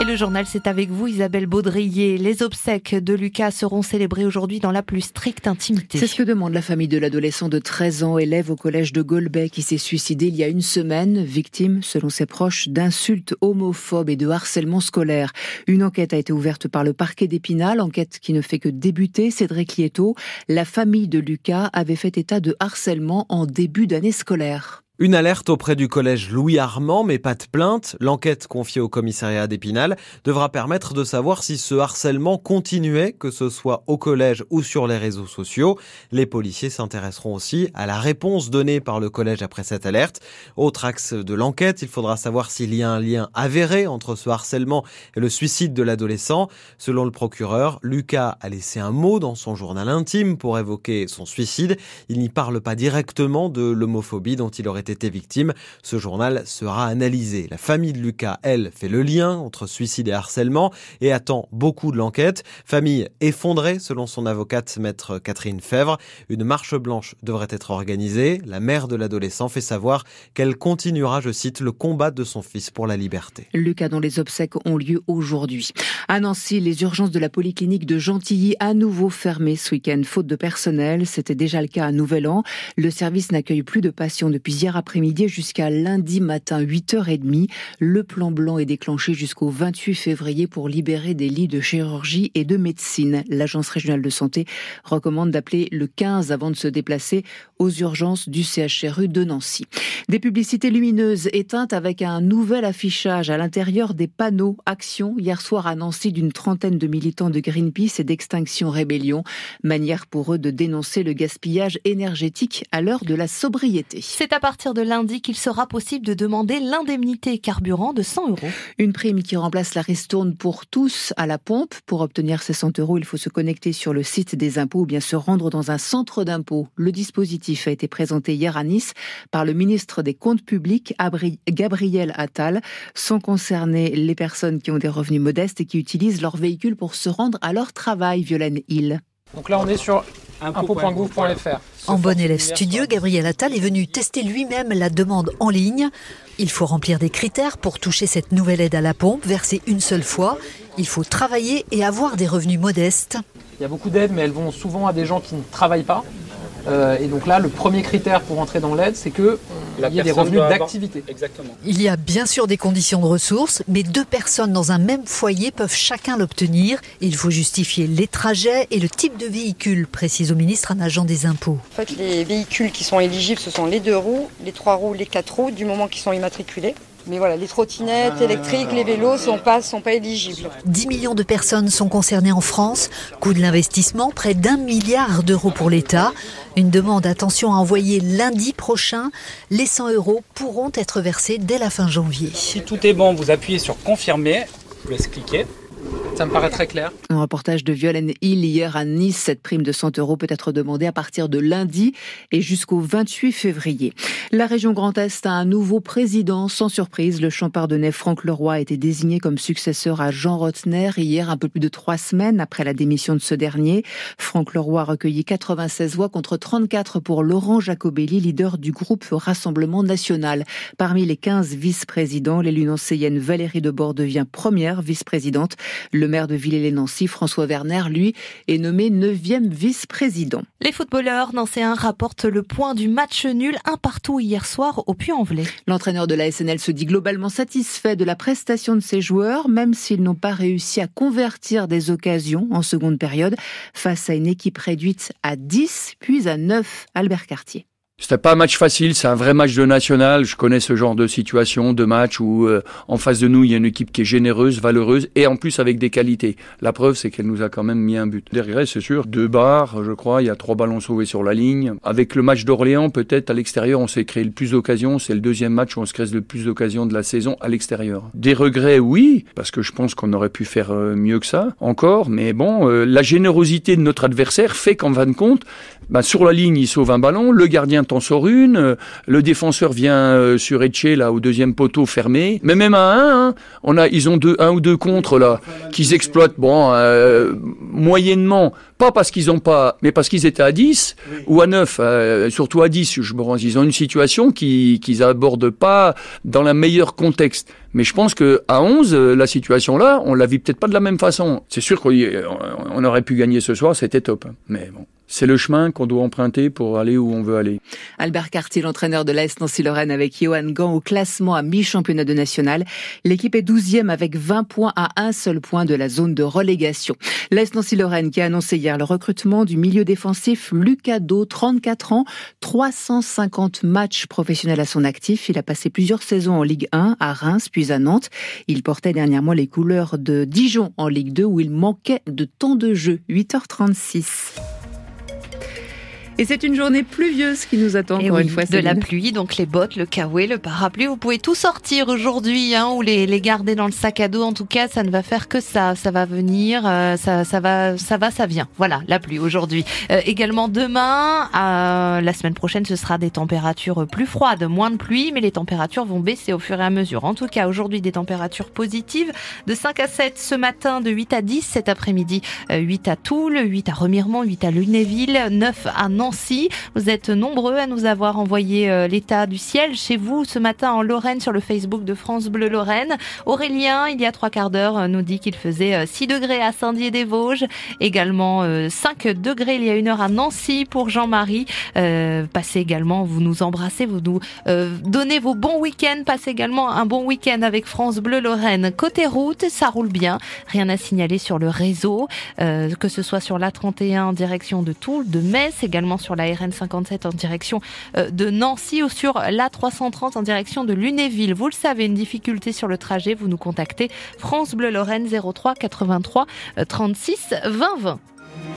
Et le journal, c'est avec vous, Isabelle Baudrier. Les obsèques de Lucas seront célébrées aujourd'hui dans la plus stricte intimité. C'est ce que demande la famille de l'adolescent de 13 ans, élève au collège de Golbet, qui s'est suicidé il y a une semaine, victime, selon ses proches, d'insultes homophobes et de harcèlement scolaire. Une enquête a été ouverte par le parquet d'Épinal, enquête qui ne fait que débuter. Cédric Lieto, la famille de Lucas avait fait état de harcèlement en début d'année scolaire. Une alerte auprès du collège Louis Armand, mais pas de plainte. L'enquête confiée au commissariat d'Épinal devra permettre de savoir si ce harcèlement continuait, que ce soit au collège ou sur les réseaux sociaux. Les policiers s'intéresseront aussi à la réponse donnée par le collège après cette alerte. Autre axe de l'enquête, il faudra savoir s'il y a un lien avéré entre ce harcèlement et le suicide de l'adolescent. Selon le procureur, Lucas a laissé un mot dans son journal intime pour évoquer son suicide. Il n'y parle pas directement de l'homophobie dont il aurait été été victime. Ce journal sera analysé. La famille de Lucas, elle, fait le lien entre suicide et harcèlement et attend beaucoup de l'enquête. Famille effondrée, selon son avocate, maître Catherine Fèvre. Une marche blanche devrait être organisée. La mère de l'adolescent fait savoir qu'elle continuera, je cite, le combat de son fils pour la liberté. Lucas, dont les obsèques ont lieu aujourd'hui. À Nancy, les urgences de la polyclinique de Gentilly à nouveau fermées ce week-end, faute de personnel. C'était déjà le cas à Nouvel An. Le service n'accueille plus de patients depuis hier après-midi jusqu'à lundi matin 8h30. Le plan blanc est déclenché jusqu'au 28 février pour libérer des lits de chirurgie et de médecine. L'Agence régionale de santé recommande d'appeler le 15 avant de se déplacer aux urgences du CHRU de Nancy. Des publicités lumineuses éteintes avec un nouvel affichage à l'intérieur des panneaux Action hier soir à Nancy d'une trentaine de militants de Greenpeace et d'Extinction Rébellion. Manière pour eux de dénoncer le gaspillage énergétique à l'heure de la sobriété. C'est à partir de lundi qu'il sera possible de demander l'indemnité carburant de 100 euros. Une prime qui remplace la ristourne pour tous à la pompe. Pour obtenir ces 100 euros, il faut se connecter sur le site des impôts ou bien se rendre dans un centre d'impôt. Le dispositif a été présenté hier à Nice par le ministre des Comptes publics, Gabriel Attal. Sont concernées les personnes qui ont des revenus modestes et qui utilisent leur véhicule pour se rendre à leur travail, Violaine Hill. Donc là, on est sur En bon élève studio, Gabriel Attal est venu tester lui-même la demande en ligne. Il faut remplir des critères pour toucher cette nouvelle aide à la pompe, versée une seule fois. Il faut travailler et avoir des revenus modestes. Il y a beaucoup d'aides, mais elles vont souvent à des gens qui ne travaillent pas. Euh, et donc là, le premier critère pour entrer dans l'aide, c'est que il y a des revenus d'activité. Exactement. Il y a bien sûr des conditions de ressources, mais deux personnes dans un même foyer peuvent chacun l'obtenir. Il faut justifier les trajets et le type de véhicule, précise au ministre un agent des impôts. En fait, les véhicules qui sont éligibles, ce sont les deux roues, les trois roues, les quatre roues, du moment qu'ils sont immatriculés. Mais voilà, les trottinettes électriques, les vélos sont pas, sont pas éligibles. 10 millions de personnes sont concernées en France. Coût de l'investissement, près d'un milliard d'euros pour l'État. Une demande, attention, à envoyer lundi prochain. Les 100 euros pourront être versés dès la fin janvier. Si tout est bon, vous appuyez sur confirmer. Je vous laisse cliquer. Ça me paraît très clair. Un reportage de Violaine Hill hier à Nice. Cette prime de 100 euros peut être demandée à partir de lundi et jusqu'au 28 février. La région Grand Est a un nouveau président. Sans surprise, le champardonnais Franck Leroy a été désigné comme successeur à Jean Rotner hier, un peu plus de trois semaines après la démission de ce dernier. Franck Leroy a recueilli 96 voix contre 34 pour Laurent Jacobelli, leader du groupe Rassemblement National. Parmi les 15 vice-présidents, l'élu nancéienne Valérie Debord devient première vice-présidente. Maire de Villers-les-Nancy, François Werner, lui, est nommé neuvième vice-président. Les footballeurs nancéens rapportent le point du match nul un partout hier soir au Puy-en-Velay. L'entraîneur de la SNL se dit globalement satisfait de la prestation de ses joueurs, même s'ils n'ont pas réussi à convertir des occasions en seconde période face à une équipe réduite à 10 puis à 9. Albert Cartier. C'était pas un match facile, c'est un vrai match de national. Je connais ce genre de situation, de match où euh, en face de nous il y a une équipe qui est généreuse, valeureuse et en plus avec des qualités. La preuve c'est qu'elle nous a quand même mis un but. Derrière c'est sûr, deux barres, je crois, il y a trois ballons sauvés sur la ligne. Avec le match d'Orléans, peut-être à l'extérieur on s'est créé le plus d'occasions. C'est le deuxième match où on se crée le plus d'occasions de la saison à l'extérieur. Des regrets, oui, parce que je pense qu'on aurait pu faire euh, mieux que ça encore. Mais bon, euh, la générosité de notre adversaire fait qu'en fin de compte, bah, sur la ligne il sauve un ballon, le gardien en sort une, euh, le défenseur vient euh, sur Etche, là, au deuxième poteau fermé. Mais même à un, hein, on a, ils ont deux, un ou deux contre, là, qu'ils exploitent, bon, euh, moyennement, pas parce qu'ils ont pas, mais parce qu'ils étaient à 10 ou à 9, surtout à 10, je me rends, ils ont une situation qu'ils qu'ils abordent pas dans le meilleur contexte. Mais je pense que à 11, la situation là, on la vit peut-être pas de la même façon. C'est sûr qu'on aurait pu gagner ce soir, c'était top. Mais bon c'est le chemin qu'on doit emprunter pour aller où on veut aller. Albert Cartier, l'entraîneur de l'AS Nancy-Lorraine avec Johan Gant au classement à mi-championnat de national. L'équipe est 12e avec 20 points à un seul point de la zone de relégation. L'AS Nancy-Lorraine qui a annoncé hier le recrutement du milieu défensif Lucas Do, 34 ans, 350 matchs professionnels à son actif. Il a passé plusieurs saisons en Ligue 1 à Reims puis à Nantes. Il portait dernièrement les couleurs de Dijon en Ligue 2 où il manquait de temps de jeu. 8h36. Et c'est une journée pluvieuse qui nous attend encore une fois. De la pluie, donc les bottes, le kawaii, le parapluie, vous pouvez tout sortir aujourd'hui hein, ou les, les garder dans le sac à dos. En tout cas, ça ne va faire que ça. Ça va venir, euh, ça, ça va, ça va, ça vient. Voilà, la pluie aujourd'hui. Euh, également demain, euh, la semaine prochaine, ce sera des températures plus froides, moins de pluie, mais les températures vont baisser au fur et à mesure. En tout cas, aujourd'hui, des températures positives de 5 à 7 ce matin, de 8 à 10 cet après-midi, 8 à Toul, 8 à Remiremont, 8 à Lunéville, 9 à Nantes Nancy. Vous êtes nombreux à nous avoir envoyé euh, l'état du ciel chez vous ce matin en Lorraine sur le Facebook de France Bleu Lorraine. Aurélien, il y a trois quarts d'heure, euh, nous dit qu'il faisait 6 euh, degrés à Saint-Dié-des-Vosges, également 5 degrés il y a une heure à Nancy pour Jean-Marie. passez également, vous nous embrassez, vous nous donnez vos bons week-ends, passez également un bon week-end avec France Bleu Lorraine. Côté route, ça roule bien, rien à signaler sur le réseau, que ce soit sur l'A31 en direction de Toul, de Metz, également sur la RN 57 en direction euh, de Nancy ou sur la 330 en direction de Lunéville. Vous le savez, une difficulté sur le trajet, vous nous contactez France Bleu Lorraine 03 83 36 20 20.